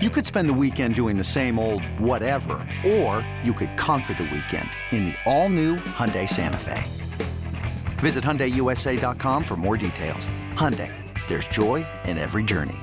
You could spend the weekend doing the same old whatever, or you could conquer the weekend in the all-new Hyundai Santa Fe. Visit HyundaiUSA.com for more details. Hyundai, there's joy in every journey.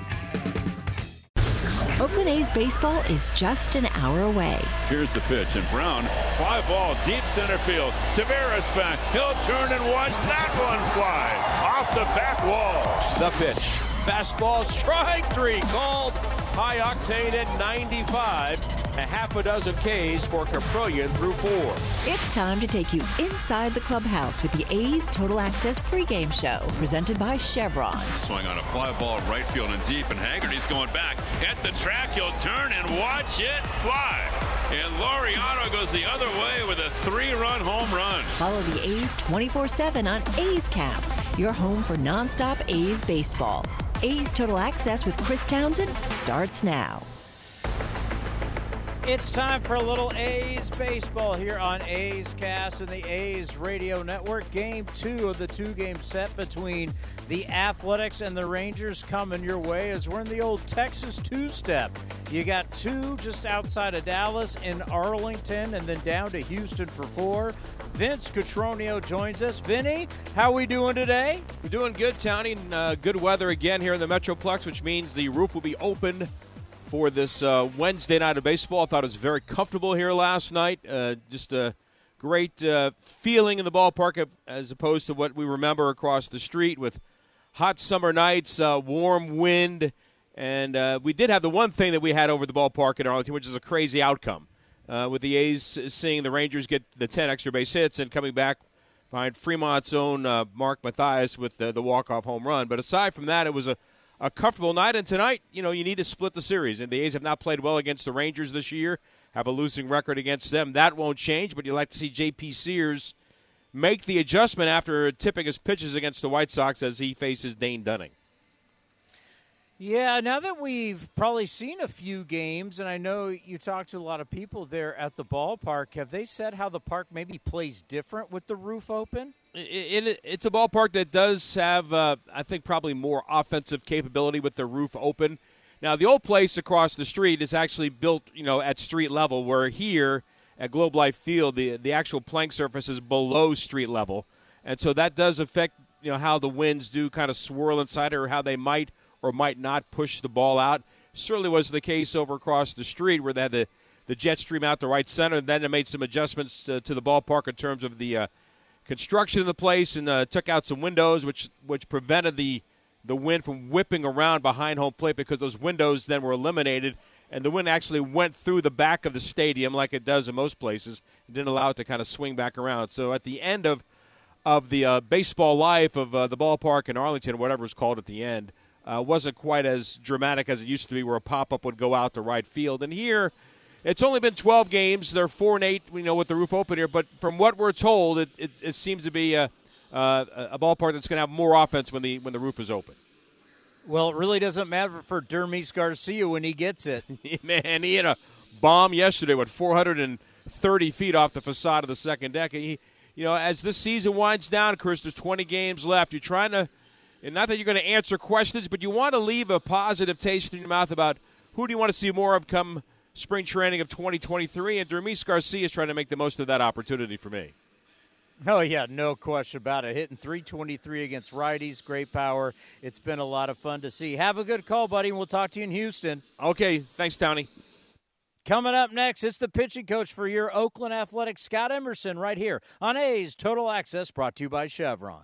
Oakland A's baseball is just an hour away. Here's the pitch, and Brown, fly ball, deep center field. Taveras back. He'll turn and watch that one fly off the back wall. The pitch. Fastball, strike three, called high octane at 95. A half a dozen Ks for Kaprielian through four. It's time to take you inside the clubhouse with the A's Total Access pregame show, presented by Chevron. Swing on a fly ball right field and deep, and Haggerty's going back at the track. He'll turn and watch it fly. And Laureano goes the other way with a three-run home run. Follow the A's 24-7 on A's Cast, your home for nonstop A's baseball. A's Total Access with Chris Townsend starts now. It's time for a little A's baseball here on A's Cast and the A's Radio Network. Game two of the two game set between the Athletics and the Rangers coming your way as we're in the old Texas two step. You got two just outside of Dallas in Arlington and then down to Houston for four. Vince Cotroneo joins us. Vinny, how are we doing today? We're doing good, Townie. Uh, good weather again here in the Metroplex, which means the roof will be open for this uh, Wednesday night of baseball. I thought it was very comfortable here last night. Uh, just a great uh, feeling in the ballpark as opposed to what we remember across the street with hot summer nights, uh, warm wind, and uh, we did have the one thing that we had over the ballpark in Arlington, which is a crazy outcome. Uh, with the A's seeing the Rangers get the 10 extra base hits and coming back behind Fremont's own Mark Mathias with the walk-off home run. But aside from that, it was a a comfortable night. And tonight, you know, you need to split the series. And the A's have not played well against the Rangers this year, have a losing record against them. That won't change, but you'd like to see J.P. Sears make the adjustment after tipping his pitches against the White Sox as he faces Dane Dunning. Yeah, now that we've probably seen a few games, and I know you talked to a lot of people there at the ballpark, have they said how the park maybe plays different with the roof open? It, it, it's a ballpark that does have, uh, I think, probably more offensive capability with the roof open. Now, the old place across the street is actually built, you know, at street level, where here at Globe Life Field, the the actual plank surface is below street level, and so that does affect, you know, how the winds do kind of swirl inside or how they might or might not push the ball out. Certainly was the case over across the street where they had the, the jet stream out the right center, and then they made some adjustments to, to the ballpark in terms of the uh, construction of the place and uh, took out some windows, which which prevented the the wind from whipping around behind home plate because those windows then were eliminated, and the wind actually went through the back of the stadium like it does in most places, and didn't allow it to kind of swing back around. So at the end of of the uh, baseball life of uh, the ballpark in Arlington, whatever it's called at the end, uh, wasn't quite as dramatic as it used to be, where a pop up would go out to right field. And here, it's only been 12 games. They're four and eight, you know, with the roof open here. But from what we're told, it, it, it seems to be a, a, a ballpark that's going to have more offense when the when the roof is open. Well, it really doesn't matter for Dermis Garcia when he gets it. Man, he had a bomb yesterday, what 430 feet off the facade of the second deck. He, you know, as this season winds down, Chris, there's 20 games left. You're trying to and not that you're going to answer questions, but you want to leave a positive taste in your mouth about who do you want to see more of come spring training of 2023. And Dermis Garcia is trying to make the most of that opportunity for me. Oh, yeah, no question about it. Hitting 323 against righties, great power. It's been a lot of fun to see. Have a good call, buddy, and we'll talk to you in Houston. Okay, thanks, Tony. Coming up next, it's the pitching coach for your Oakland Athletics, Scott Emerson, right here on A's Total Access, brought to you by Chevron.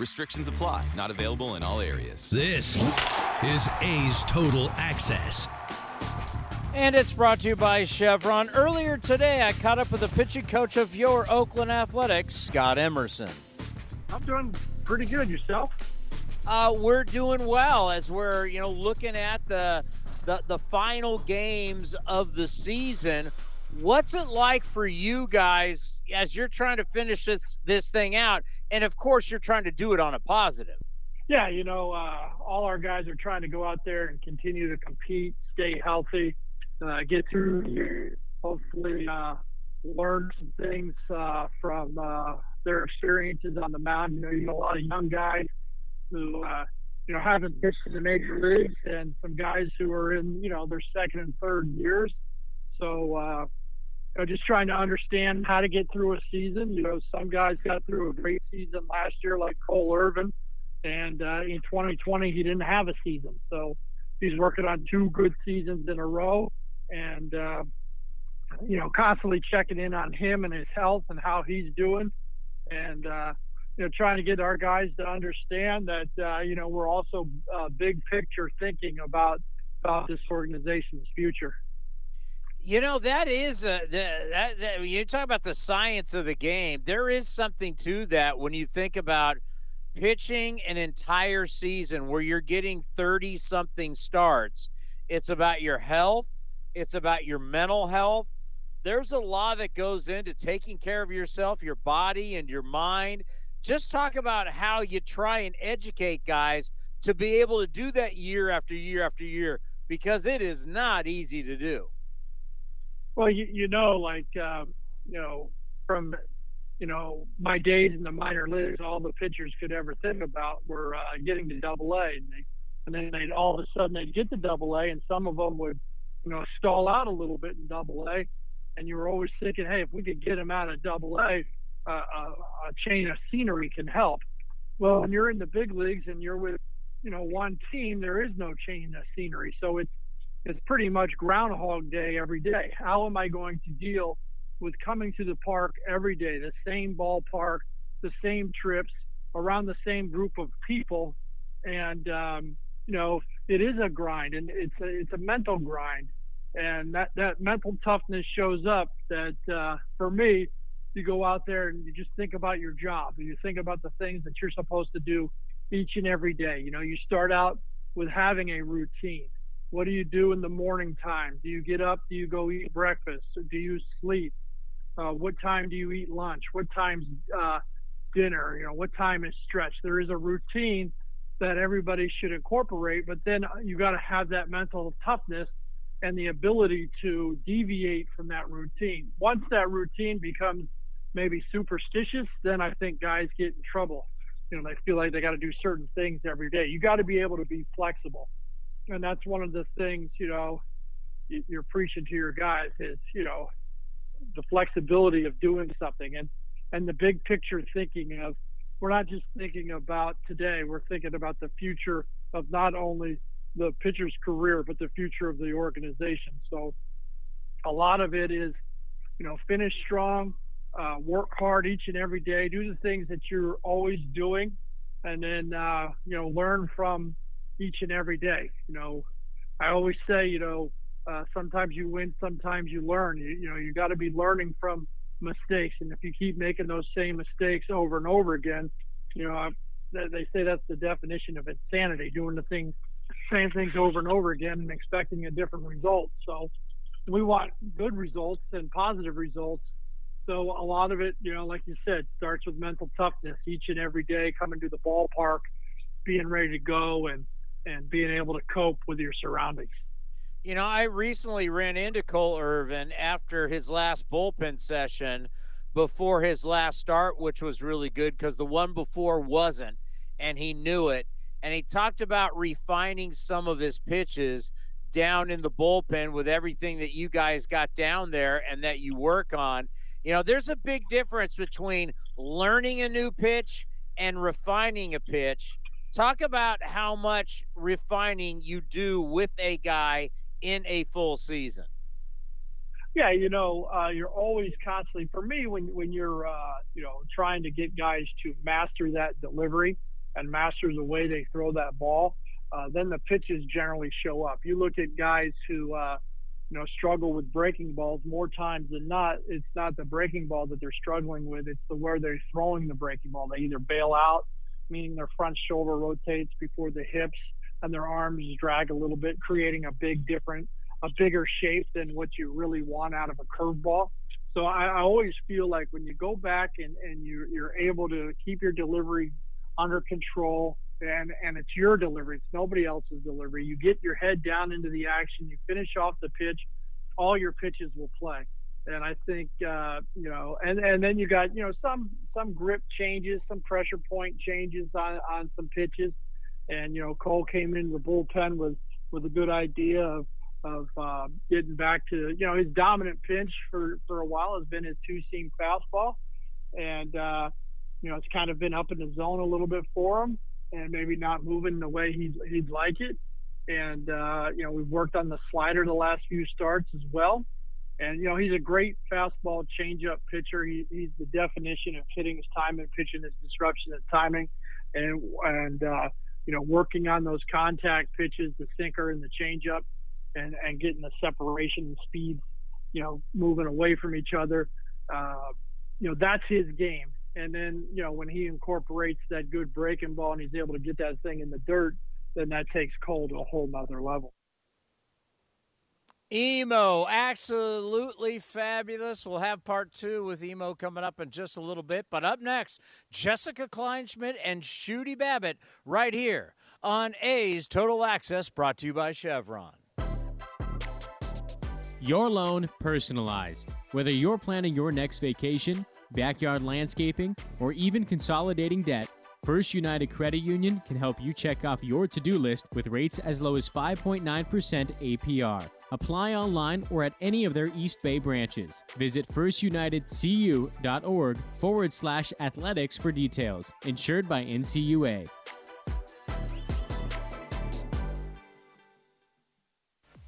Restrictions apply, not available in all areas. This is A's Total Access. And it's brought to you by Chevron. Earlier today, I caught up with the pitching coach of your Oakland Athletics, Scott Emerson. I'm doing pretty good. Yourself? Uh, we're doing well as we're you know looking at the, the the final games of the season. What's it like for you guys as you're trying to finish this this thing out? And of course, you're trying to do it on a positive. Yeah, you know, uh, all our guys are trying to go out there and continue to compete, stay healthy, uh, get through, hopefully uh, learn some things uh, from uh, their experiences on the mound. You know, you know, a lot of young guys who, uh, you know, haven't pitched in the major leagues, and some guys who are in, you know, their second and third years. So know, just trying to understand how to get through a season. You know, some guys got through a great season last year, like Cole Irvin, and uh, in 2020 he didn't have a season, so he's working on two good seasons in a row, and uh, you know, constantly checking in on him and his health and how he's doing, and uh, you know, trying to get our guys to understand that uh, you know we're also uh, big picture thinking about about this organization's future. You know that is a, that, that you talk about the science of the game. There is something to that when you think about pitching an entire season where you're getting 30 something starts. It's about your health, it's about your mental health. There's a lot that goes into taking care of yourself, your body, and your mind. Just talk about how you try and educate guys to be able to do that year after year after year because it is not easy to do. Well, you, you know, like, uh, you know, from, you know, my days in the minor leagues, all the pitchers could ever think about were uh, getting to double A. And, they, and then they'd all of a sudden they'd get to double A, and some of them would, you know, stall out a little bit in double A. And you were always thinking, hey, if we could get them out of double A, uh, a, a chain of scenery can help. Well, when you're in the big leagues and you're with, you know, one team, there is no chain of scenery. So it's it's pretty much Groundhog Day every day. How am I going to deal with coming to the park every day, the same ballpark, the same trips, around the same group of people, and um, you know it is a grind, and it's a, it's a mental grind, and that that mental toughness shows up. That uh, for me, you go out there and you just think about your job, and you think about the things that you're supposed to do each and every day. You know, you start out with having a routine what do you do in the morning time? Do you get up? Do you go eat breakfast? Do you sleep? Uh, what time do you eat lunch? What time's uh, dinner? You know, what time is stretch? There is a routine that everybody should incorporate, but then you got to have that mental toughness and the ability to deviate from that routine. Once that routine becomes maybe superstitious, then I think guys get in trouble. You know, they feel like they got to do certain things every day. You got to be able to be flexible and that's one of the things you know you're preaching to your guys is you know the flexibility of doing something and and the big picture thinking of we're not just thinking about today we're thinking about the future of not only the pitcher's career but the future of the organization. So a lot of it is you know finish strong uh, work hard each and every day do the things that you're always doing and then uh, you know learn from each and every day. You know, I always say, you know, uh, sometimes you win, sometimes you learn. You, you know, you got to be learning from mistakes, and if you keep making those same mistakes over and over again, you know, they say that's the definition of insanity, doing the same things over and over again and expecting a different result. So we want good results and positive results. So a lot of it, you know, like you said, starts with mental toughness each and every day, coming to the ballpark, being ready to go and, and being able to cope with your surroundings. You know, I recently ran into Cole Irvin after his last bullpen session before his last start, which was really good because the one before wasn't, and he knew it. And he talked about refining some of his pitches down in the bullpen with everything that you guys got down there and that you work on. You know, there's a big difference between learning a new pitch and refining a pitch. Talk about how much refining you do with a guy in a full season. Yeah, you know, uh, you're always constantly. For me, when when you're, uh, you know, trying to get guys to master that delivery and master the way they throw that ball, uh, then the pitches generally show up. You look at guys who, uh, you know, struggle with breaking balls more times than not. It's not the breaking ball that they're struggling with; it's the where they're throwing the breaking ball. They either bail out, meaning their front shoulder rotates before the hips, and their arms drag a little bit, creating a big different, a bigger shape than what you really want out of a curveball. So I, I always feel like when you go back and, and you're, you're able to keep your delivery under control and, and it's your delivery, it's nobody else's delivery. You get your head down into the action, you finish off the pitch, all your pitches will play. And I think, uh, you know, and, and then you got, you know, some, some grip changes, some pressure point changes on, on some pitches. And, you know, Cole came in the bullpen with, with a good idea of, of uh, getting back to, you know, his dominant pitch for, for a while has been his two seam fastball. And, uh, you know, it's kind of been up in the zone a little bit for him and maybe not moving the way he'd, he'd like it. And, uh, you know, we've worked on the slider the last few starts as well. And, you know, he's a great fastball changeup pitcher. He, he's the definition of hitting his timing, pitching his disruption and timing. And, and, uh, you know, working on those contact pitches, the sinker and the changeup, and and getting the separation and speed, you know, moving away from each other. Uh, you know, that's his game. And then, you know, when he incorporates that good breaking ball and he's able to get that thing in the dirt, then that takes Cole to a whole nother level. Emo, absolutely fabulous. We'll have part two with Emo coming up in just a little bit. But up next, Jessica Kleinschmidt and Shooty Babitt right here on A's Total Access, brought to you by Chevron. Your loan personalized. Whether you're planning your next vacation, backyard landscaping, or even consolidating debt, First United Credit Union can help you check off your to do list with rates as low as 5.9% APR. Apply online or at any of their East Bay branches. Visit firstunitedcu.org forward slash athletics for details. Insured by NCUA.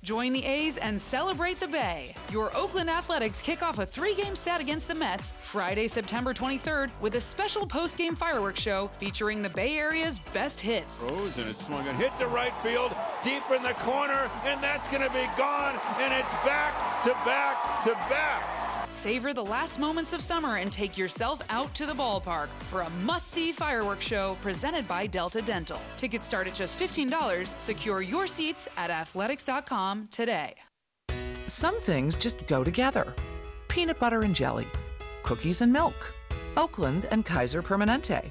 Join the A's and celebrate the Bay. Your Oakland Athletics kick off a three game set against the Mets Friday, September 23rd with a special post game fireworks show featuring the Bay Area's best hits. Rose and it's swung and hit to right field, deep in the corner, and that's going to be gone, and it's back to back to back. Savor the last moments of summer and take yourself out to the ballpark for a must see fireworks show presented by Delta Dental. Tickets start at just $15. Secure your seats at athletics.com today. Some things just go together peanut butter and jelly, cookies and milk, Oakland and Kaiser Permanente.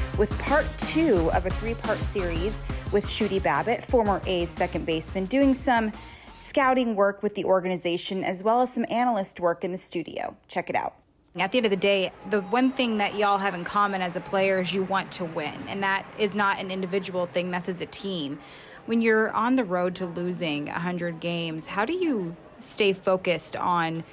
with part two of a three part series with Shooty Babitt, former A's second baseman, doing some scouting work with the organization as well as some analyst work in the studio. Check it out. At the end of the day, the one thing that y'all have in common as a player is you want to win, and that is not an individual thing, that's as a team. When you're on the road to losing 100 games, how do you stay focused on?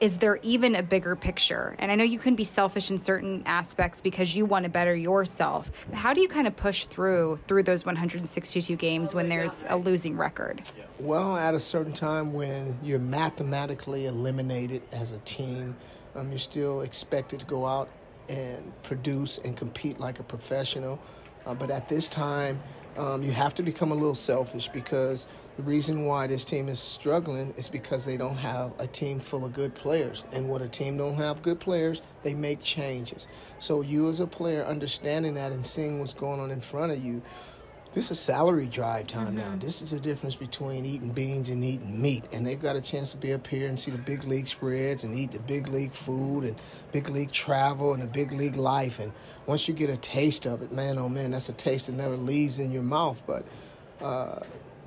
Is there even a bigger picture? And I know you can be selfish in certain aspects because you want to better yourself. How do you kind of push through through those 162 games when there's a losing record? Well, at a certain time when you're mathematically eliminated as a team, um, you're still expected to go out and produce and compete like a professional. Uh, but at this time, um, you have to become a little selfish because the reason why this team is struggling is because they don't have a team full of good players. And when a team don't have good players, they make changes. So you as a player understanding that and seeing what's going on in front of you, this is salary drive time mm-hmm. now. This is the difference between eating beans and eating meat. And they've got a chance to be up here and see the big league spreads and eat the big league food and big league travel and the big league life. And once you get a taste of it, man, oh man, that's a taste that never leaves in your mouth. But uh,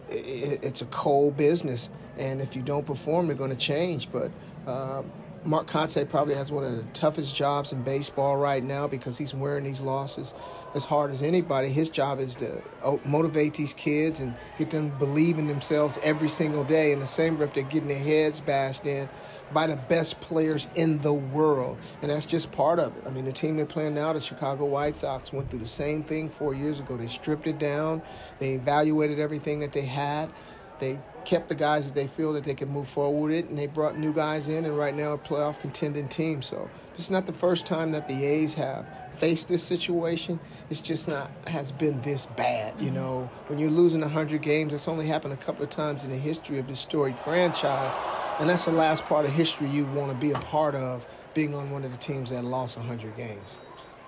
it's a cold business, and if you don't perform, they're going to change. But um, Mark Kotsay probably has one of the toughest jobs in baseball right now because he's wearing these losses as hard as anybody. His job is to oh, motivate these kids and get them believing themselves every single day. In the same breath, they're getting their heads bashed in by the best players in the world. And that's just part of it. I mean, the team they're playing now, the Chicago White Sox, went through the same thing four years ago. They stripped it down, they evaluated everything that they had. They kept the guys that they feel that they could move forward with it, and they brought new guys in, and right now a playoff contending team. So this is not the first time that the A's have faced this situation. It's just not has been this bad. You mm-hmm. know, when you're losing 100 games, that's only happened a couple of times in the history of this storied franchise. And that's the last part of history you want to be a part of, being on one of the teams that lost 100 games.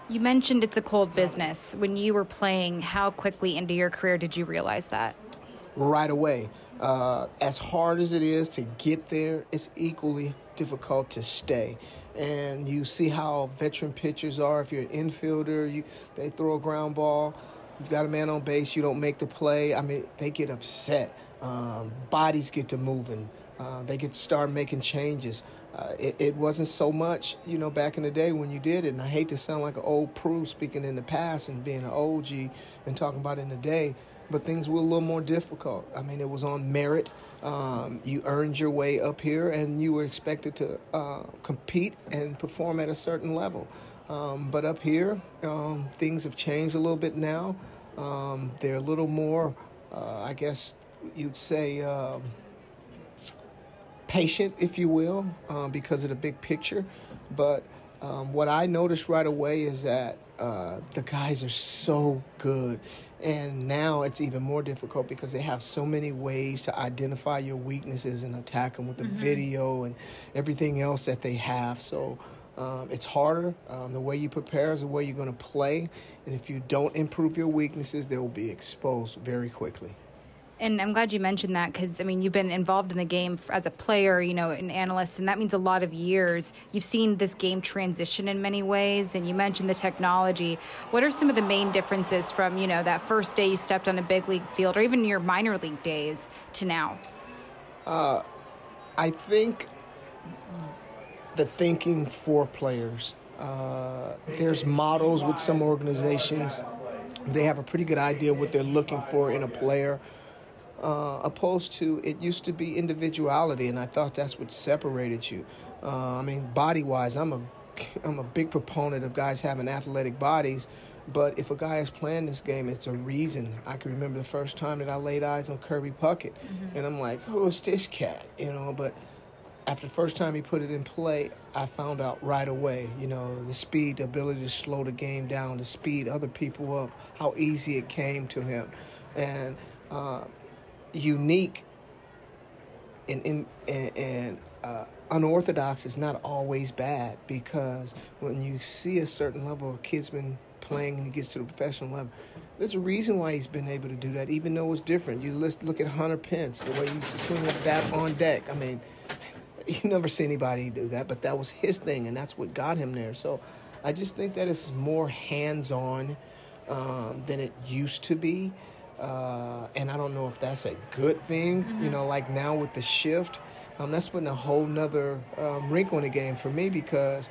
You mentioned it's a cold business. When you were playing, how quickly into your career did you realize that? Right away. Uh, as hard as it is to get there, it's equally difficult to stay. And you see how veteran pitchers are. If you're an infielder, you they throw a ground ball, you've got a man on base, you don't make the play. I mean, they get upset. Um, bodies get to moving. Uh, they could start making changes. Uh, it, it, wasn't so much, you know, back in the day when you did it. And I hate to sound like an old Prue speaking in the past and being an OG and talking about in the day, but things were a little more difficult. I mean, it was on merit. Um, you earned your way up here, and you were expected to uh, compete and perform at a certain level. Um, but up here, um, things have changed a little bit now. Um, they're a little more, uh, I guess you'd say um, patient, if you will, um, because of the big picture. But um, what I noticed right away is that uh, the guys are so good. And now it's even more difficult because they have so many ways to identify your weaknesses and attack them with the mm-hmm. video and everything else that they have. So um, it's harder. Um, the way you prepare is the way you're going to play. And if you don't improve your weaknesses, they will be exposed very quickly. And I'm glad you mentioned that because, I mean, you've been involved in the game as a player, you know, an analyst, and that means a lot of years. You've seen this game transition in many ways, and you mentioned the technology. What are some of the main differences from, you know, that first day you stepped on a big league field or even your minor league days to now? Uh, I think the thinking for players. Uh, there's models with some organizations. They have a pretty good idea what they're looking for in a player uh, opposed to it used to be individuality, and I thought that's what separated you. Uh, I mean, body wise, I'm a I'm a big proponent of guys having athletic bodies, But if a guy is playing this game, it's a reason. I can remember the first time that I laid eyes on Kirby Puckett, Mm-hmm. and I'm like, who's this cat? You know, but after the first time he put it in play, I found out right away, you know, the speed, the ability to slow the game down, to speed other people up, how easy it came to him. And uh, unique and, and, and, uh, unorthodox is not always bad because when you see a certain level of kids been playing and he gets to the professional level, there's a reason why he's been able to do that, even though it's different. You let's look at Hunter Pence, the way he swing a bat on deck. I mean, you never see anybody do that, but that was his thing, and that's what got him there. So I just think that it's more hands-on um, than it used to be, uh, and I don't know if that's a good thing. You know, like now with the shift, um, that's putting a whole nother um, wrinkle in the game for me because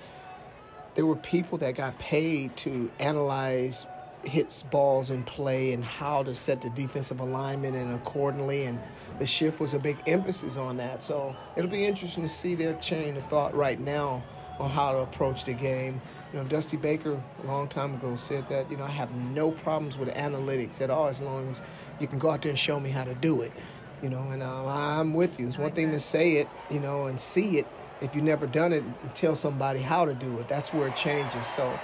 there were people that got paid to analyze hits balls in play and how to set the defensive alignment and accordingly and the shift was a big emphasis on that so it'll be interesting to see their chain of thought right now on how to approach the game you know dusty baker a long time ago said that you know i have no problems with analytics at all as long as you can go out there and show me how to do it you know and uh, i'm with you it's one thing to say it you know and see it if you've never done it and tell somebody how to do it that's where it changes so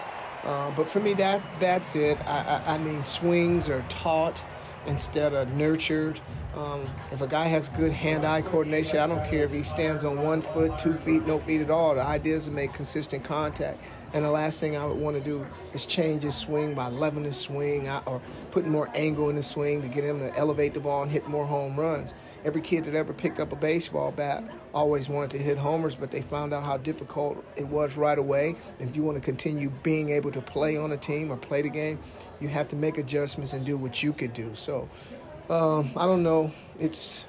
uh, but for me, that that's it. I, I, I mean, swings are taught instead of nurtured. Um, if a guy has good hand-eye coordination, I don't care if he stands on one foot, two feet, no feet at all. The idea is to make consistent contact. And the last thing I would want to do is change his swing by leveling his swing or putting more angle in his swing to get him to elevate the ball and hit more home runs. Every kid that ever picked up a baseball bat always wanted to hit homers, but they found out how difficult it was right away. If you want to continue being able to play on a team or play the game, you have to make adjustments and do what you could do. So um, I don't know. It's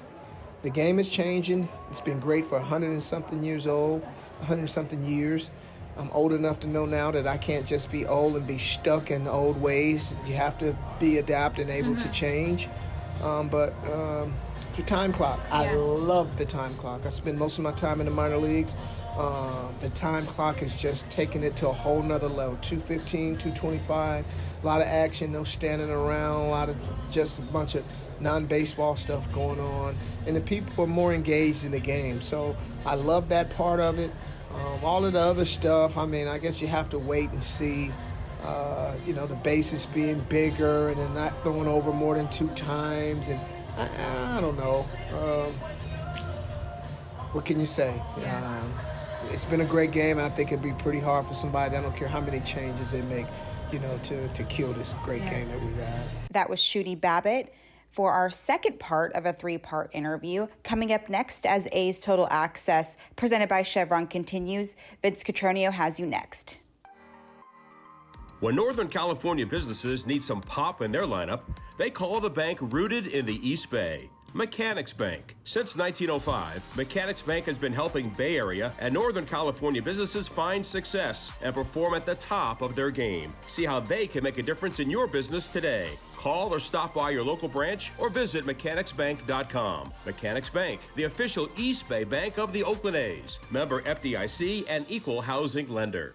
the game is changing. It's been great for 100 and something years old, 100 and something years. I'm old enough to know now that I can't just be old and be stuck in old ways. You have to be adapted and able to change. Um, but um, the time clock, I love the time clock. I spend most of my time in the minor leagues. Um, the time clock is just taking it to a whole nother level 215 225 a lot of action no standing around a lot of just a bunch of non-baseball stuff going on and the people are more engaged in the game so i love that part of it um, all of the other stuff i mean i guess you have to wait and see uh, you know the bases being bigger and then not throwing over more than two times and i, I don't know um, what can you say um, it's been a great game, and I think it'd be pretty hard for somebody. I don't care how many changes they make, you know, to to kill this great game that we've had. That was Shooty Babitt for our second part of a three part interview. Coming up next, as A's Total Access presented by Chevron continues, Vince Cotroneo has you next. When Northern California businesses need some pop in their lineup, they call the bank rooted in the East Bay. Mechanics Bank. Since 1905, Mechanics Bank has been helping Bay Area and Northern California businesses find success and perform at the top of their game. See how they can make a difference in your business today. Call or stop by your local branch or visit mechanicsbank.com. Mechanics Bank, the official East Bay Bank of the Oakland A's. Member FDIC and equal housing lender.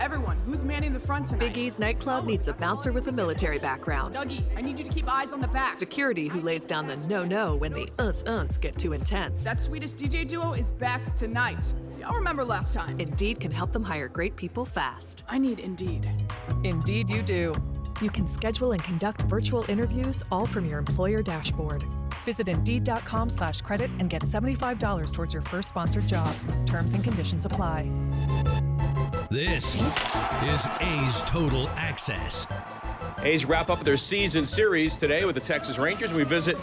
Everyone, who's manning the front tonight? Big E's nightclub needs a bouncer with a military background. Dougie, I need you to keep eyes on the back. Security who lays down the no-no when the uns-uns get too intense. That Swedish DJ duo is back tonight. Y'all remember last time. Indeed can help them hire great people fast. I need Indeed. Indeed you do. You can schedule and conduct virtual interviews all from your employer dashboard. Visit Indeed.com slash credit and get $75 towards your first sponsored job. Terms and conditions apply. This is A's Total Access. A's wrap up their season series today with the Texas Rangers. We visit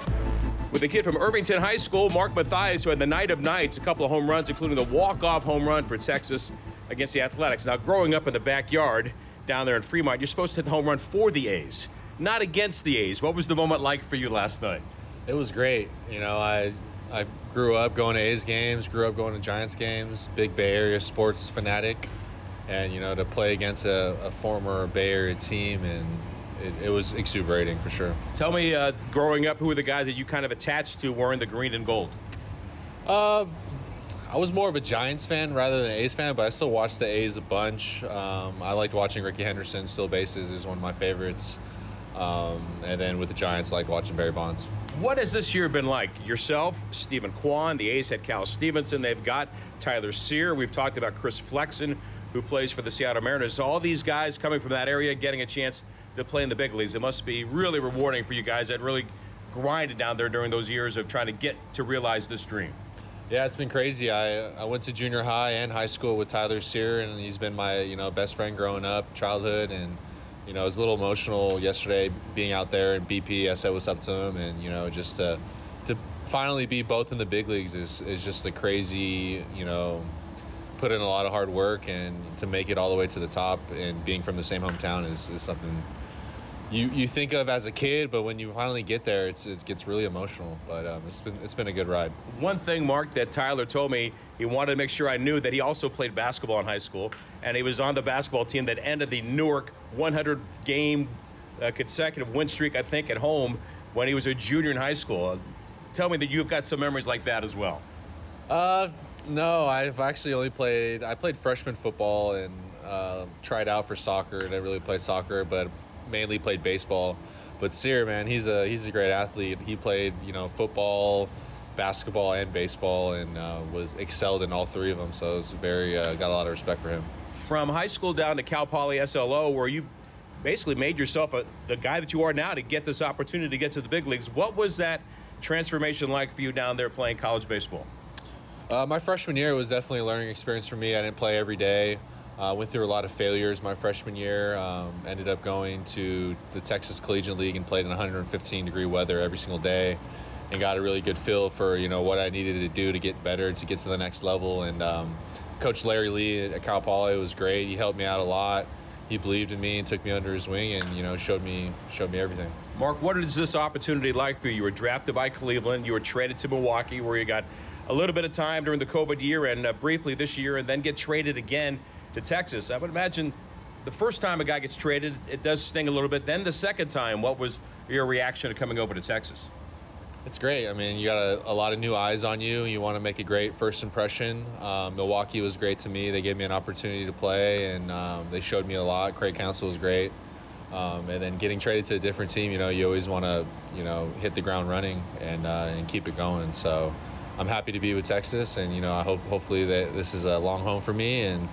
with a kid from Irvington High School, Mark Mathias, who had the night of nights, a couple of home runs, including the walk-off home run for Texas against the Athletics. Now, growing up in the backyard down there in Fremont, you're supposed to hit the home run for the A's, not against the A's. What was the moment like for you last night? It was great. You know, I I grew up going to A's games, grew up going to Giants games, big Bay Area sports fanatic and you know to play against a, a former Bay Area team and it, it, was exuberating for sure. Tell me, uh, growing up, who were the guys that you kind of attached to wearing the green and gold? Uh, I was more of a Giants fan rather than an A's fan, but I still watched the A's a bunch. Um, I liked watching Rickey Henderson, still bases, is one of my favorites. Um, and then with the Giants, I like watching Barry Bonds. What has this year been like? Yourself, Steven Kwan, the A's had Cal Stevenson, they've got Tyler Cyr. We've talked about Chris Flexen who plays for the Seattle Mariners. All these guys coming from that area getting a chance to play in the big leagues. It must be really rewarding for you guys that really grinded down there during those years of trying to get to realize this dream. Yeah, it's been crazy. I, I went to junior high and high school with Tyler Cyr, and he's been my you know best friend growing up, childhood, and you know it was a little emotional yesterday being out there in BP. I said what's up to him, and you know just to to finally be both in the big leagues is is just a crazy you know put in a lot of hard work and to make it all the way to the top and being from the same hometown is, is something you, you think of as a kid, but when you finally get there, it's, it gets really emotional. But um, it's been it's been a good ride. One thing, Mark, that Tyler told me he wanted to make sure I knew that he also played basketball in high school, and he was on the basketball team that ended the Newark 100 game uh, consecutive win streak, I think, at home when he was a junior in high school. Tell me that you've got some memories like that as well. Uh, no, I've actually only played. I played freshman football and uh, tried out for soccer. Didn't really play soccer, but mainly played baseball. But Cyr, man, he's a he's a great athlete. He played, you know, football, basketball, and baseball, and uh, was excelled in all three of them. So it's very uh, got a lot of respect for him. From high school down to Cal Poly SLO, where you basically made yourself a, the guy that you are now to get this opportunity to get to the big leagues. What was that transformation like for you down there playing college baseball? Uh, my freshman year was definitely a learning experience for me. I didn't play every day. Uh, went through a lot of failures my freshman year. Um, ended up going to the Texas Collegiate League and played in 115 degree weather every single day, and got a really good feel for you know what I needed to do to get better to get to the next level. And um, Coach Larry Lee at Cal Poly was great. He helped me out a lot. He believed in me and took me under his wing, and you know showed me showed me everything. Mark, what is this opportunity like for you? You were drafted by Cleveland. You were traded to Milwaukee, where you got a little bit of time during the COVID year and uh, briefly this year, and then get traded again to Texas. I would imagine the first time a guy gets traded, it does sting a little bit. Then the second time, what was your reaction to coming over to Texas? It's great. I mean, you got a, a lot of new eyes on you. You want to make a great first impression. Um, Milwaukee was great to me. They gave me an opportunity to play, and um, they showed me a lot. Craig Counsell was great. Um, and then getting traded to a different team, you know, you always want to, you know, hit the ground running and uh, and keep it going. So I'm happy to be with Texas, and you know, I hope hopefully that this is a long home for me, and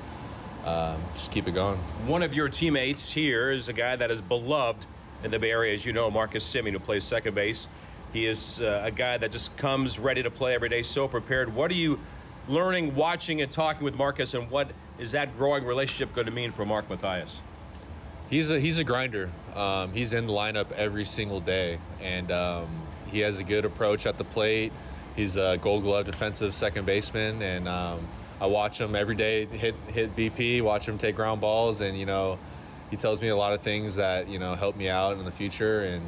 um, just keep it going. One of your teammates here is a guy that is beloved in the Bay Area, as you know, Marcus Semien, who plays second base. He is uh, a guy that just comes ready to play every day, so prepared. What are you learning, watching, and talking with Marcus, and what is that growing relationship going to mean for Mark Mathias? He's a he's a grinder. Um, he's in the lineup every single day, and um, he has a good approach at the plate. He's a Gold Glove defensive second baseman, and um, I watch him every day hit hit BP, watch him take ground balls, and you know, he tells me a lot of things that you know help me out in the future, and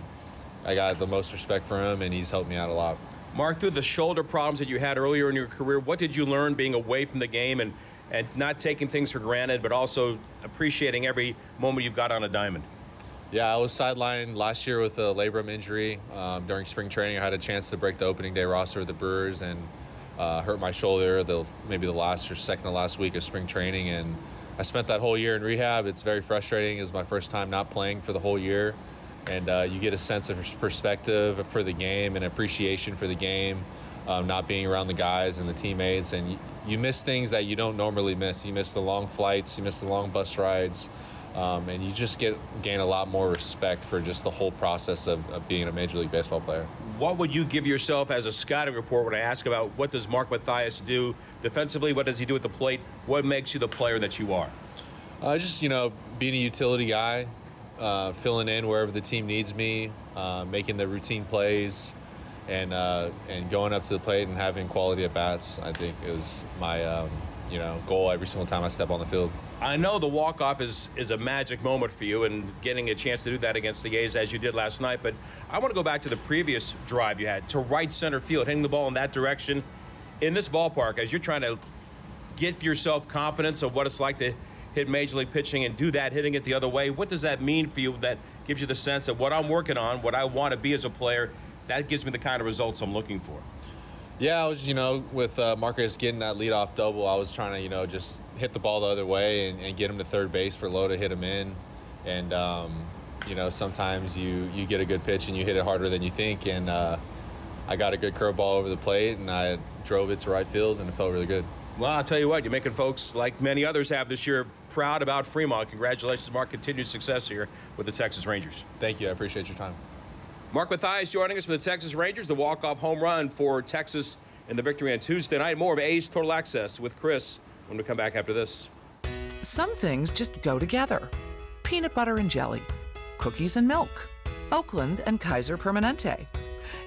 I got the most respect for him, and he's helped me out a lot. Mark, through the shoulder problems that you had earlier in your career, what did you learn being away from the game and and not taking things for granted, but also appreciating every moment you've got on a diamond? Yeah, I was sidelined last year with a labrum injury um, during spring training. I had a chance to break the opening day roster of the Brewers and uh, hurt my shoulder the maybe the last or second to last week of spring training, and I spent that whole year in rehab. It's very frustrating. It was my first time not playing for the whole year, and uh, you get a sense of perspective for the game and appreciation for the game, um, not being around the guys and the teammates, and you, you miss things that you don't normally miss. You miss the long flights, you miss the long bus rides. Um, and you just get gain a lot more respect for just the whole process of, of, being a major league baseball player. What would you give yourself as a scouting report when I ask about what does Mark Mathias do defensively? What does he do at the plate? What makes you the player that you are? Uh, just you know, being a utility guy, uh, filling in wherever the team needs me, uh, making the routine plays, and uh, and going up to the plate and having quality at bats. I think is my um, you know goal every single time I step on the field. I know the walk off is is a magic moment for you, and getting a chance to do that against the A's as you did last night. But I want to go back to the previous drive you had to right center field, hitting the ball in that direction in this ballpark as you're trying to get yourself confidence of what it's like to hit major league pitching and do that, hitting it the other way. What does that mean for you? That gives you the sense that what I'm working on, what I want to be as a player, that gives me the kind of results I'm looking for. Yeah, I was, you know, with uh, Marcus getting that leadoff double, I was trying to, you know, just hit the ball the other way and, and get him to third base for Lowe to hit him in. And, um, you know, sometimes you, you get a good pitch and you hit it harder than you think. And uh, I got a good curveball over the plate and I drove it to right field and it felt really good. Well, I'll tell you what, you're making folks, like many others have this year, proud about Fremont. Congratulations, Mark. Continued success here with the Texas Rangers. Thank you. I appreciate your time. Mark Mathias joining us for the Texas Rangers, the walk-off home run for Texas in the victory on Tuesday night. More of A's Total Access with Chris when we come back after this. Some things just go together. Peanut butter and jelly, cookies and milk, Oakland and Kaiser Permanente.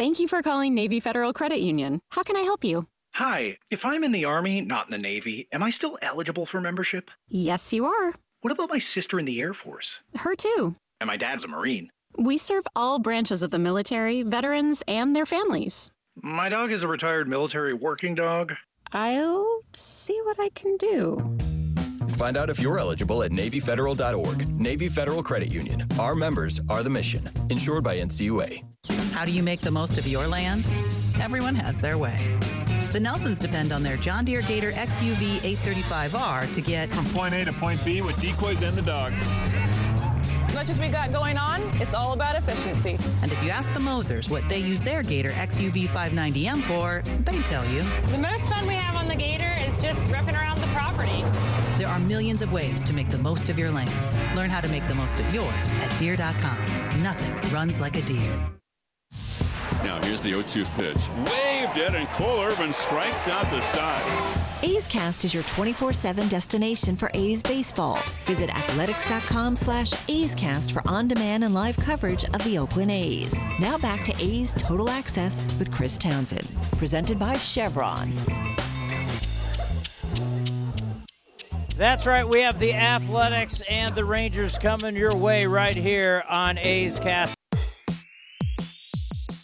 Thank you for calling Navy Federal Credit Union. How can I help you? Hi, if I'm in the Army, not in the Navy, am I still eligible for membership? Yes, you are. What about my sister in the Air Force? Her too. And my dad's a Marine. We serve all branches of the military, veterans, and their families. My dog is a retired military working dog. I'll see what I can do. Find out if you're eligible at NavyFederal.org. Navy Federal Credit Union. Our members are the mission. Insured by NCUA. How do you make the most of your land? Everyone has their way. The Nelsons depend on their John Deere Gator XUV 835R to get from point A to point B with decoys and the dogs. As much as we got going on, it's all about efficiency. And if you ask the Mosers what they use their Gator XUV 590M for, they tell you. The most fun we have on the Gator is just ripping around the property. There are millions of ways to make the most of your land. Learn how to make the most of yours at Deere.com. Nothing runs like a Deere. Now here's the 0-2 pitch. Waved it, and Cole Irvin strikes out the side. A's Cast is your 24-7 destination for A's baseball. Visit athletics.com slash A's Cast for on-demand and live coverage of the Oakland A's. Now back to A's Total Access with Chris That's right. We have the Athletics and the Rangers coming your way right here on A's Cast.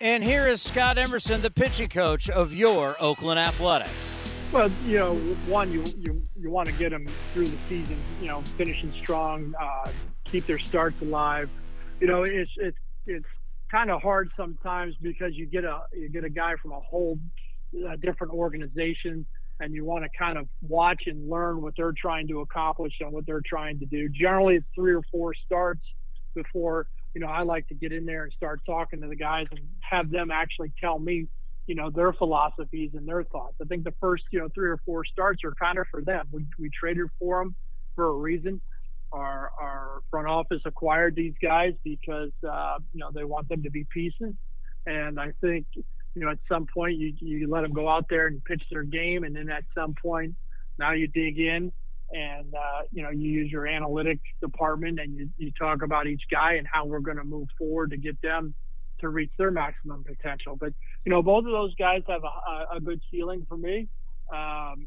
And here is Scott Emerson, the pitching coach of your Oakland Athletics. Well, you know, one, you you, you want to get them through the season, you know, finishing strong, uh, keep their starts alive. You know, it's it's it's kind of hard sometimes because you get a you get a guy from a whole uh, different organization and you want to kind of watch and learn what they're trying to accomplish and what they're trying to do. Generally, it's three or four starts before you know I like to get in there and start talking to the guys and have them actually tell me you know their philosophies and their thoughts. I think the first you know three or four starts are kind of for them. We we traded for them for a reason. Our our front office acquired these guys because uh, you know they want them to be pieces, and I think you know, at some point you, you let them go out there and pitch their game. And then at some point, now you dig in and, uh, you know, you use your analytics department and you, you talk about each guy and how we're going to move forward to get them to reach their maximum potential. But, you know, both of those guys have a, a good ceiling for me. Um,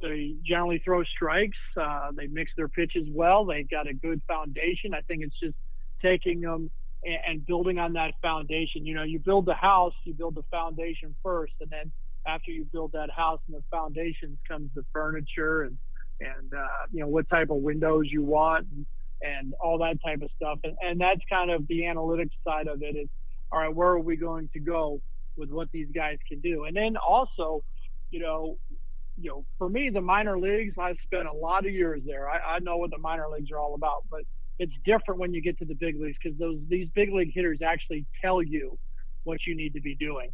they generally throw strikes. Uh, they mix their pitches well. They've got a good foundation. I think it's just taking them – and, and building on that foundation. You know, you build the house, you build the foundation first, and then after you build that house and the foundations comes the furniture and and uh, you know what type of windows you want and, and all that type of stuff. And, and that's kind of the analytics side of it. Is all right, where are we going to go with what these guys can do? And then also, you know, you know, for me, the minor leagues, I've spent a lot of years there. I, I know what the minor leagues are all about, but it's different when you get to the big leagues because those these big league hitters actually tell you what you need to be doing,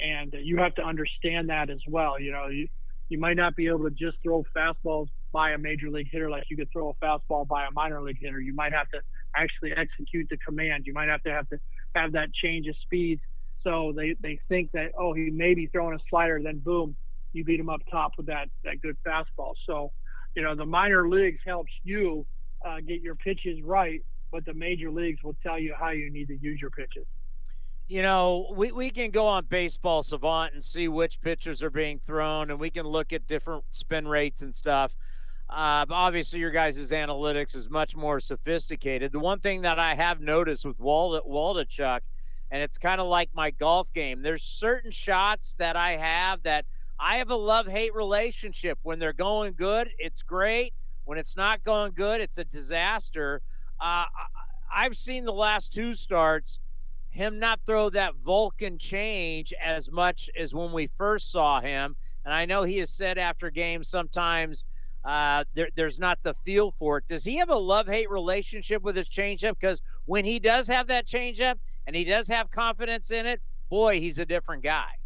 and you have to understand that as well. You know, you you might not be able to just throw fastballs by a major league hitter like you could throw a fastball by a minor league hitter. You might have to actually execute the command. You might have to have to have that change of speeds. So they, they think that oh he may be throwing a slider, then boom, you beat him up top with that that good fastball. So you know the minor leagues helps you uh, get your pitches right, but the major leagues will tell you how you need to use your pitches. You know, we, we can go on Baseball Savant and see which pitchers are being thrown, and we can look at different spin rates and stuff. Uh, obviously, your guys' analytics is much more sophisticated. The one thing that I have noticed with Wald- Waldichuk, and it's kind of like my golf game, there's certain shots that I have that I have a love hate relationship. When they're going good, it's great. When it's not going good, it's a disaster. Uh, I've seen the last two starts him not throw that Vulcan change as much as when we first saw him. And I know he has said after games sometimes uh, there, there's not the feel for it. Does he have a love hate relationship with his changeup? Because when he does have that changeup and he does have confidence in it, boy, he's a different guy.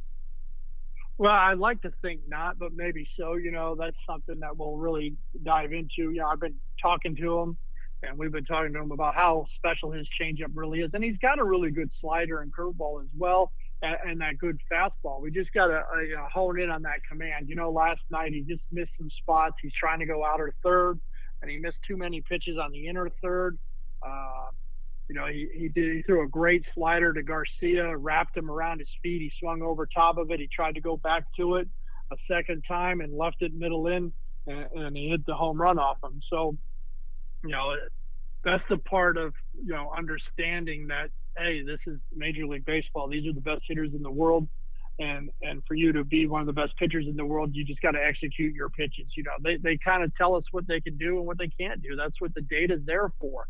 Well, I'd like to think not, but maybe so. You know, that's something that we'll really dive into. You know, I've been talking to him, and we've been talking to him about how special his changeup really is, and he's got a really good slider and curveball as well, and, that good fastball. We just got to uh, hone in on that command. You know, last night he just missed some spots. He's trying to go outer third, and he missed too many pitches on the inner third. Uh, you know, he, he did he threw a great slider to Garcia, wrapped him around his feet. He swung over top of it. He tried to go back to it a second time and left it middle in, and, and he hit the home run off him. So, you know, that's the part of you know understanding that hey, this is Major League Baseball. These are the best hitters in the world, and and for you to be one of the best pitchers in the world, you just got to execute your pitches. You know, they they kind of tell us what they can do and what they can't do. That's what the data's there for.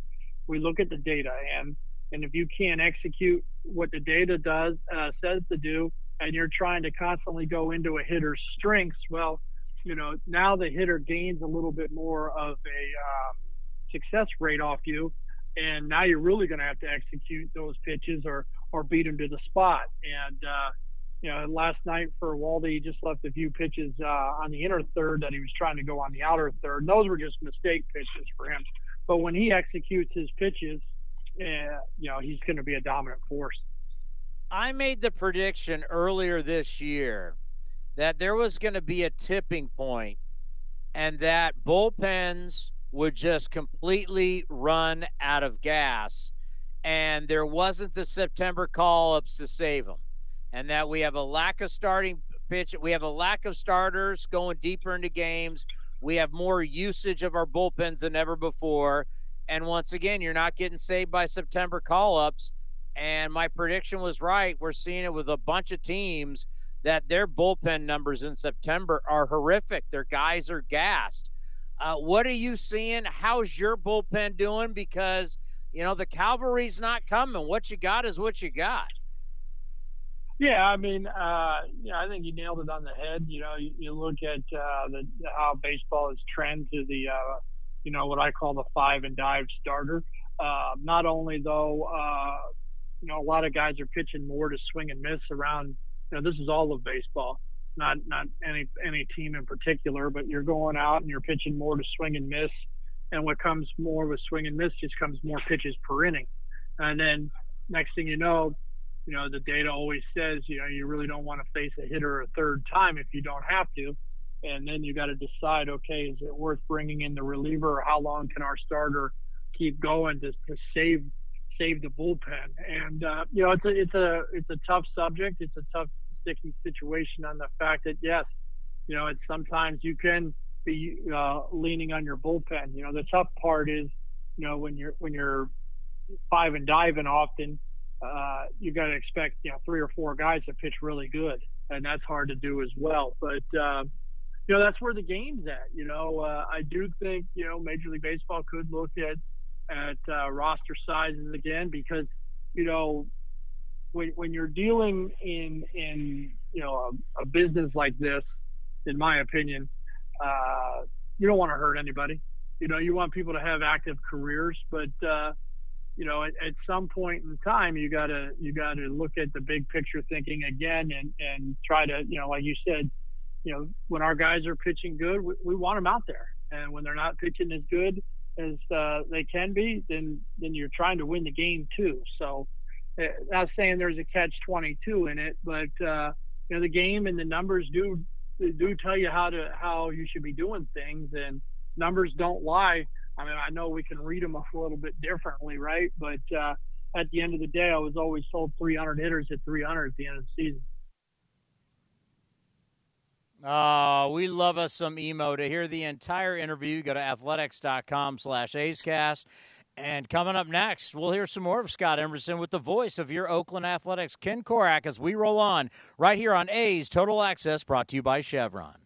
We look at the data, and and if you can't execute what the data does uh, says to do, and you're trying to constantly go into a hitter's strengths, well, you know now the hitter gains a little bit more of a um, success rate off you, and now you're really going to have to execute those pitches or or beat them to the spot. And uh, you know, last night for Waldy, he just left a few pitches uh, on the inner third that he was trying to go on the outer third. And those were just mistake pitches for him. But when he executes his pitches, uh, you know, he's going to be a dominant force. I made the prediction earlier this year that there was going to be a tipping point and that bullpens would just completely run out of gas and there wasn't the September call ups to save them. And that we have a lack of starting pitch. We have a lack of starters going deeper into games. We have more usage of our bullpens than ever before. And once again, you're not getting saved by September call ups. And my prediction was right. We're seeing it with a bunch of teams that their bullpen numbers in September are horrific. Their guys are gassed. Uh, what are you seeing? How's your bullpen doing? Because, you know, the cavalry's not coming. What you got is what you got. Yeah, I mean, uh, I think you nailed it on the head. You know, you, you look at uh, the how baseball has trend to the, uh, you know, what I call the five and dive starter. Uh, not only though, uh, you know, a lot of guys are pitching more to swing and miss around. You know, this is all of baseball, not not any any team in particular, but you're going out and you're pitching more to swing and miss, and what comes more with swing and miss just comes more pitches per inning, and then next thing you know, you know, the data always says, you know, you really don't want to face a hitter a third time if you don't have to. And then you got to decide, okay, is it worth bringing in the reliever or how long can our starter keep going to, to save save the bullpen? And uh, you know, it's a it's a it's a tough subject. It's a tough situation on the fact that yes, you know, it's sometimes you can be uh, leaning on your bullpen. You know, the tough part is, you know, when you're when you're five and diving often uh, you got to expect you know three or four guys to pitch really good, and that's hard to do as well. But uh, you know that's where the game's at. You know, uh, I do think you know Major League Baseball could look at at uh, roster sizes again because you know when when you're dealing in in you know a, a business like this, in my opinion, uh, you don't want to hurt anybody. You know, you want people to have active careers, but uh, you know, at, at, some point in time, you gotta you gotta look at the big picture thinking again, and and try to, you know, like you said, you know, when our guys are pitching good, we, we want them out there, and when they're not pitching as good as uh, they can be, then then you're trying to win the game too. So, not saying there's a catch 22 in it, but uh, you know, the game and the numbers do do tell you how to how you should be doing things, and numbers don't lie I mean, I know we can read them a little bit differently, right? But uh, at the end of the day, I was always told 300 hitters at 300 at the end of the season. Oh, we love us some emo. To hear the entire interview, go to athletics.com slash acecast. And coming up next, we'll hear some more of Scott Emerson with the voice of your Oakland Athletics, Ken Korach, as we roll on right here on A's Total Access, brought to you by Chevron.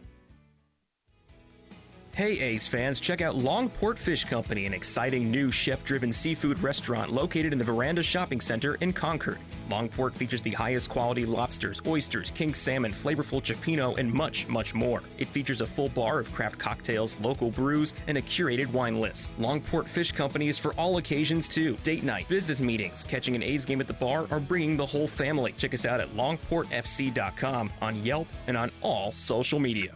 Hey A's fans, check out Longport Fish Company, an exciting new chef driven seafood restaurant located in the Veranda Shopping Center in Concord. Longport features the highest quality lobsters, oysters, king salmon, flavorful cioppino, and much, much more. It features a full bar of craft cocktails, local brews, and a curated wine list. Longport Fish Company is for all occasions too date night, business meetings, catching an A's game at the bar, or bringing the whole family. Check us out at longportfc.com on Yelp and on all social media.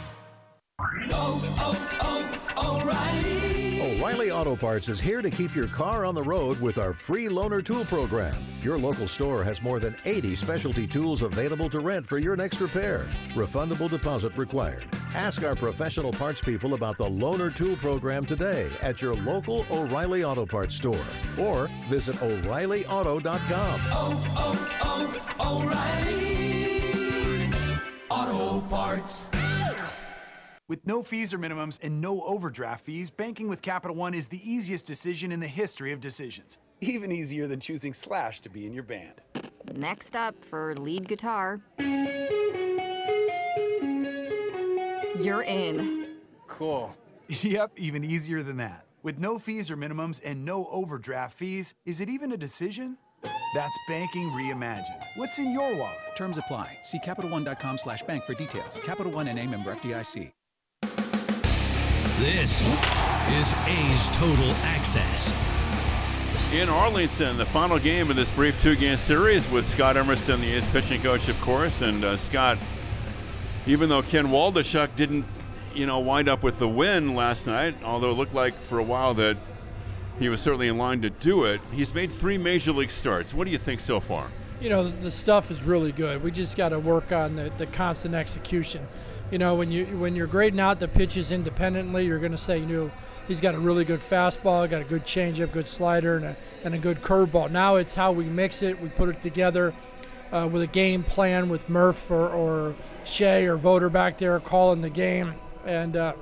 Oh, oh, O'Reilly. O'Reilly Auto Parts is here to keep your car on the road with our free loaner tool program. Your local store has more than 80 specialty tools available to rent for your next repair. Refundable deposit required. Ask our professional parts people about the loaner tool program today at your local O'Reilly Auto Parts store or visit o'reillyauto.com. Oh, oh, oh, O'Reilly Auto Parts. With no fees or minimums and no overdraft fees, banking with Capital One is the easiest decision in the history of decisions. Even easier than choosing Slash to be in your band. Next up for lead guitar. You're in. Cool. Yep, even easier than that. With no fees or minimums and no overdraft fees, is it even a decision? That's banking reimagined. What's in your wallet? Terms apply. See CapitalOne.com slash bank for details. Capital One and a member FDIC. This is A's Total Access. In Arlington, the final game of this brief two-game series with Scott Emerson, the A's pitching coach, of course. And uh, Scott, even though Ken Waldichuk didn't, you know, wind up with the win last night, although it looked like for a while that he was certainly in line to do it, he's made three major league starts. What do you think so far? You know, the stuff is really good. We just got to work on the, the constant execution you know, when you when you're grading out the pitches independently, you're going to say, you know, he's got a really good fastball, got a good changeup, good slider, and a, and a good curveball. Now it's how we mix it, we put it together uh, with a game plan with Murph or, or Shea or Voter back there calling the game, and uh,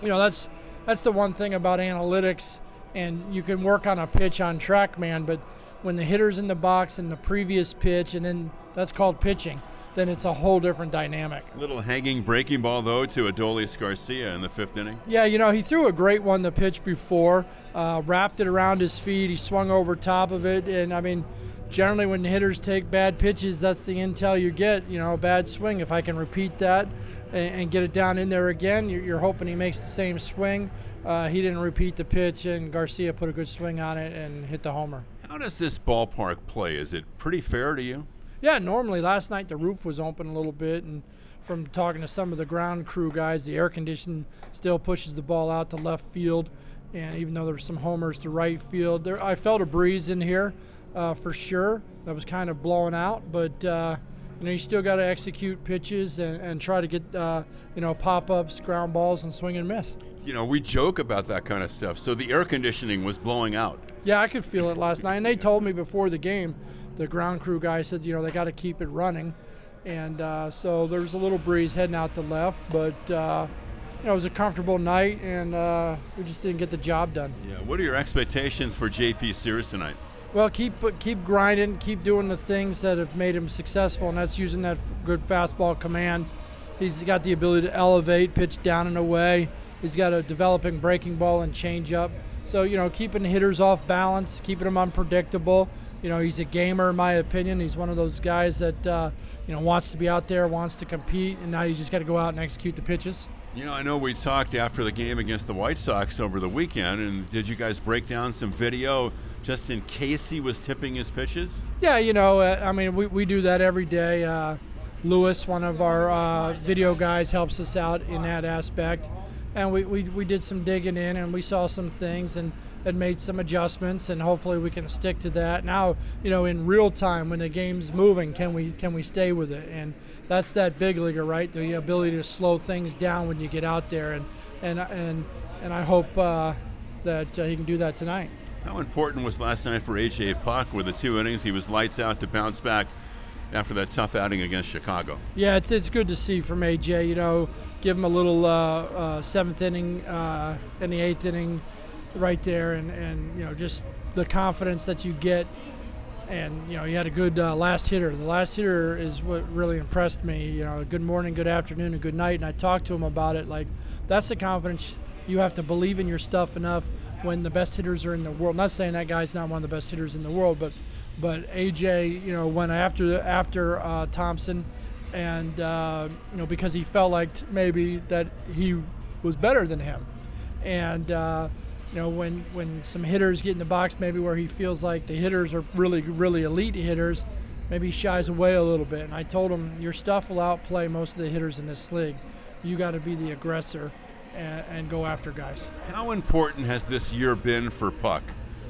you know that's that's the one thing about analytics, and you can work on a pitch on TrackMan, but when the hitter's in the box and the previous pitch, and then that's called pitching then it's a whole different dynamic. A Little hanging breaking ball though to Adolis Garcia in the fifth inning. Yeah, you know he threw a great one the pitch before, uh, wrapped it around his feet. He swung over top of it, and I mean, generally when hitters take bad pitches, that's the intel you get. You know, a bad swing. If I can repeat that and, and get it down in there again, you're, you're hoping he makes the same swing. Uh, he didn't repeat the pitch, and Garcia put a good swing on it and hit the homer. How does this ballpark play? Is it pretty fair to you? Yeah, normally last night the roof was open a little bit, and from talking to some of the ground crew guys, the air condition still pushes the ball out to left field. And even though there were some homers to right field, there I felt a breeze in here uh, for sure. That was kind of blowing out, but uh, you know you still got to execute pitches and, and try to get uh, you know pop ups, ground balls, and swing and miss. You know we joke about that kind of stuff. So the air conditioning was blowing out. Yeah, I could feel it last night, and they told me before the game the ground crew guy said, you know, they got to keep it running. And uh, so there was a little breeze heading out to left, but uh, you know, it was a comfortable night, and uh, we just didn't get the job done. Yeah. What are your expectations for JP Sears tonight? Well, keep keep grinding, keep doing the things that have made him successful, and that's using that good fastball command. He's got the ability to elevate, pitch down and away. He's got a developing breaking ball and changeup. So you know, keeping hitters off balance, keeping them unpredictable you know, he's a gamer in my opinion. He's one of those guys that uh, you know wants to be out there, wants to compete, and now you just got to go out and execute the pitches. You know, I know we talked after the game against the White Sox over the weekend, and did you guys break down some video just in case he was tipping his pitches? Yeah, you know, uh, I mean, we, we do that every day. Uh, Lewis, one of our uh, video guys, helps us out in that aspect. And we, we, we did some digging in and we saw some things. And and made some adjustments, and hopefully we can stick to that. Now, you know, in real time when the game's moving, can we can we stay with it? And that's that big leaguer, right? The ability to slow things down when you get out there, and and and and I hope uh, that uh, he can do that tonight. How important was last night for AJ Puk with the two innings? He was lights out to bounce back after that tough outing against Chicago. Yeah, it's, it's good to see from AJ. You know, give him a little uh, uh, seventh inning uh, in the eighth inning, right there, and and you know just the confidence that you get. And you know, he had a good uh, last hitter. The last hitter is what really impressed me. You know, good morning, good afternoon, and good night. And I talked to him about it. Like, that's the confidence you have to believe in your stuff enough when the best hitters are in the world. Not saying that guy's not one of the best hitters in the world, but but AJ, you know, went after after uh, Thompson, and uh, you know because he felt like maybe that he was better than him, and uh, you know when when some hitters get in the box, maybe where he feels like the hitters are really really elite hitters, maybe he shies away a little bit. And I told him your stuff will outplay most of the hitters in this league. You got to be the aggressor and, and go after guys. How important has this year been for Puk?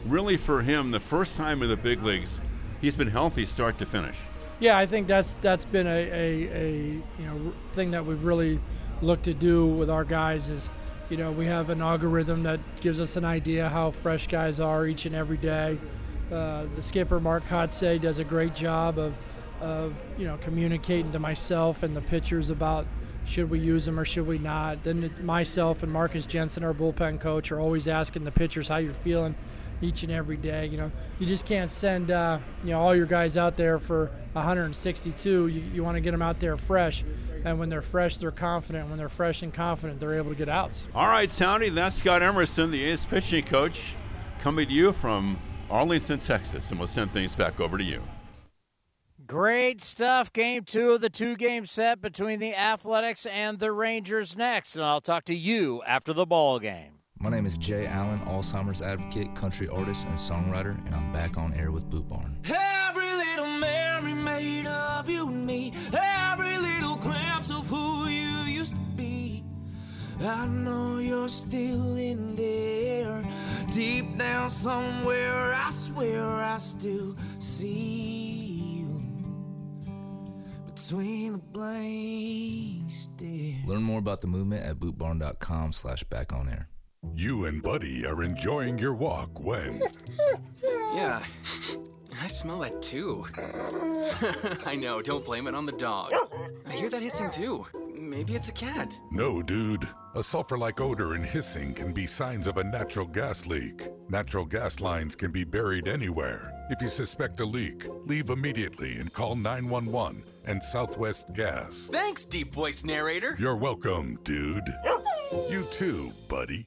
Really, for him, the first time in the big leagues, he's been healthy start to finish. Yeah, I think that's that's been a, a, a you know thing that we've really looked to do with our guys is you know we have an algorithm that gives us an idea how fresh guys are each and every day. Uh, the skipper Mark Kotsay does a great job of of you know communicating to myself and the pitchers about should we use them or should we not. Then myself and Marcus Jensen, our bullpen coach, are always asking the pitchers how you're feeling each and every day. You know, you just can't send uh, you know all your guys out there for 162. You, you want to get them out there fresh, and when they're fresh, they're confident. When they're fresh and confident, they're able to get outs. All right, Tony, that's Scott Emerson, the A's pitching coach, coming to you from Arlington, Texas, and we'll send things back over to you. Great stuff. Game two of the two game set between the Athletics and the Rangers next. And I'll talk to you after the ball game. My name is Jay Allen, Alzheimer's advocate, country artist, and songwriter, and I'm back on air with Boot Barn. Every little memory made of you and me, every I know you're still in there, deep down somewhere. I swear I still see you between the blanks. There. Learn more about the movement at bootbarn.com slash back on air. You and Buddy are enjoying your walk when. Yeah, I smell that too. I know, don't blame it on the dog. I hear that hissing too. Maybe it's a cat. No, dude. A sulfur like odor and hissing can be signs of a natural gas leak. Natural gas lines can be buried anywhere. If you suspect a leak, leave immediately and call 911 and Southwest Gas. Thanks, deep voice narrator. You're welcome, dude. You too, buddy.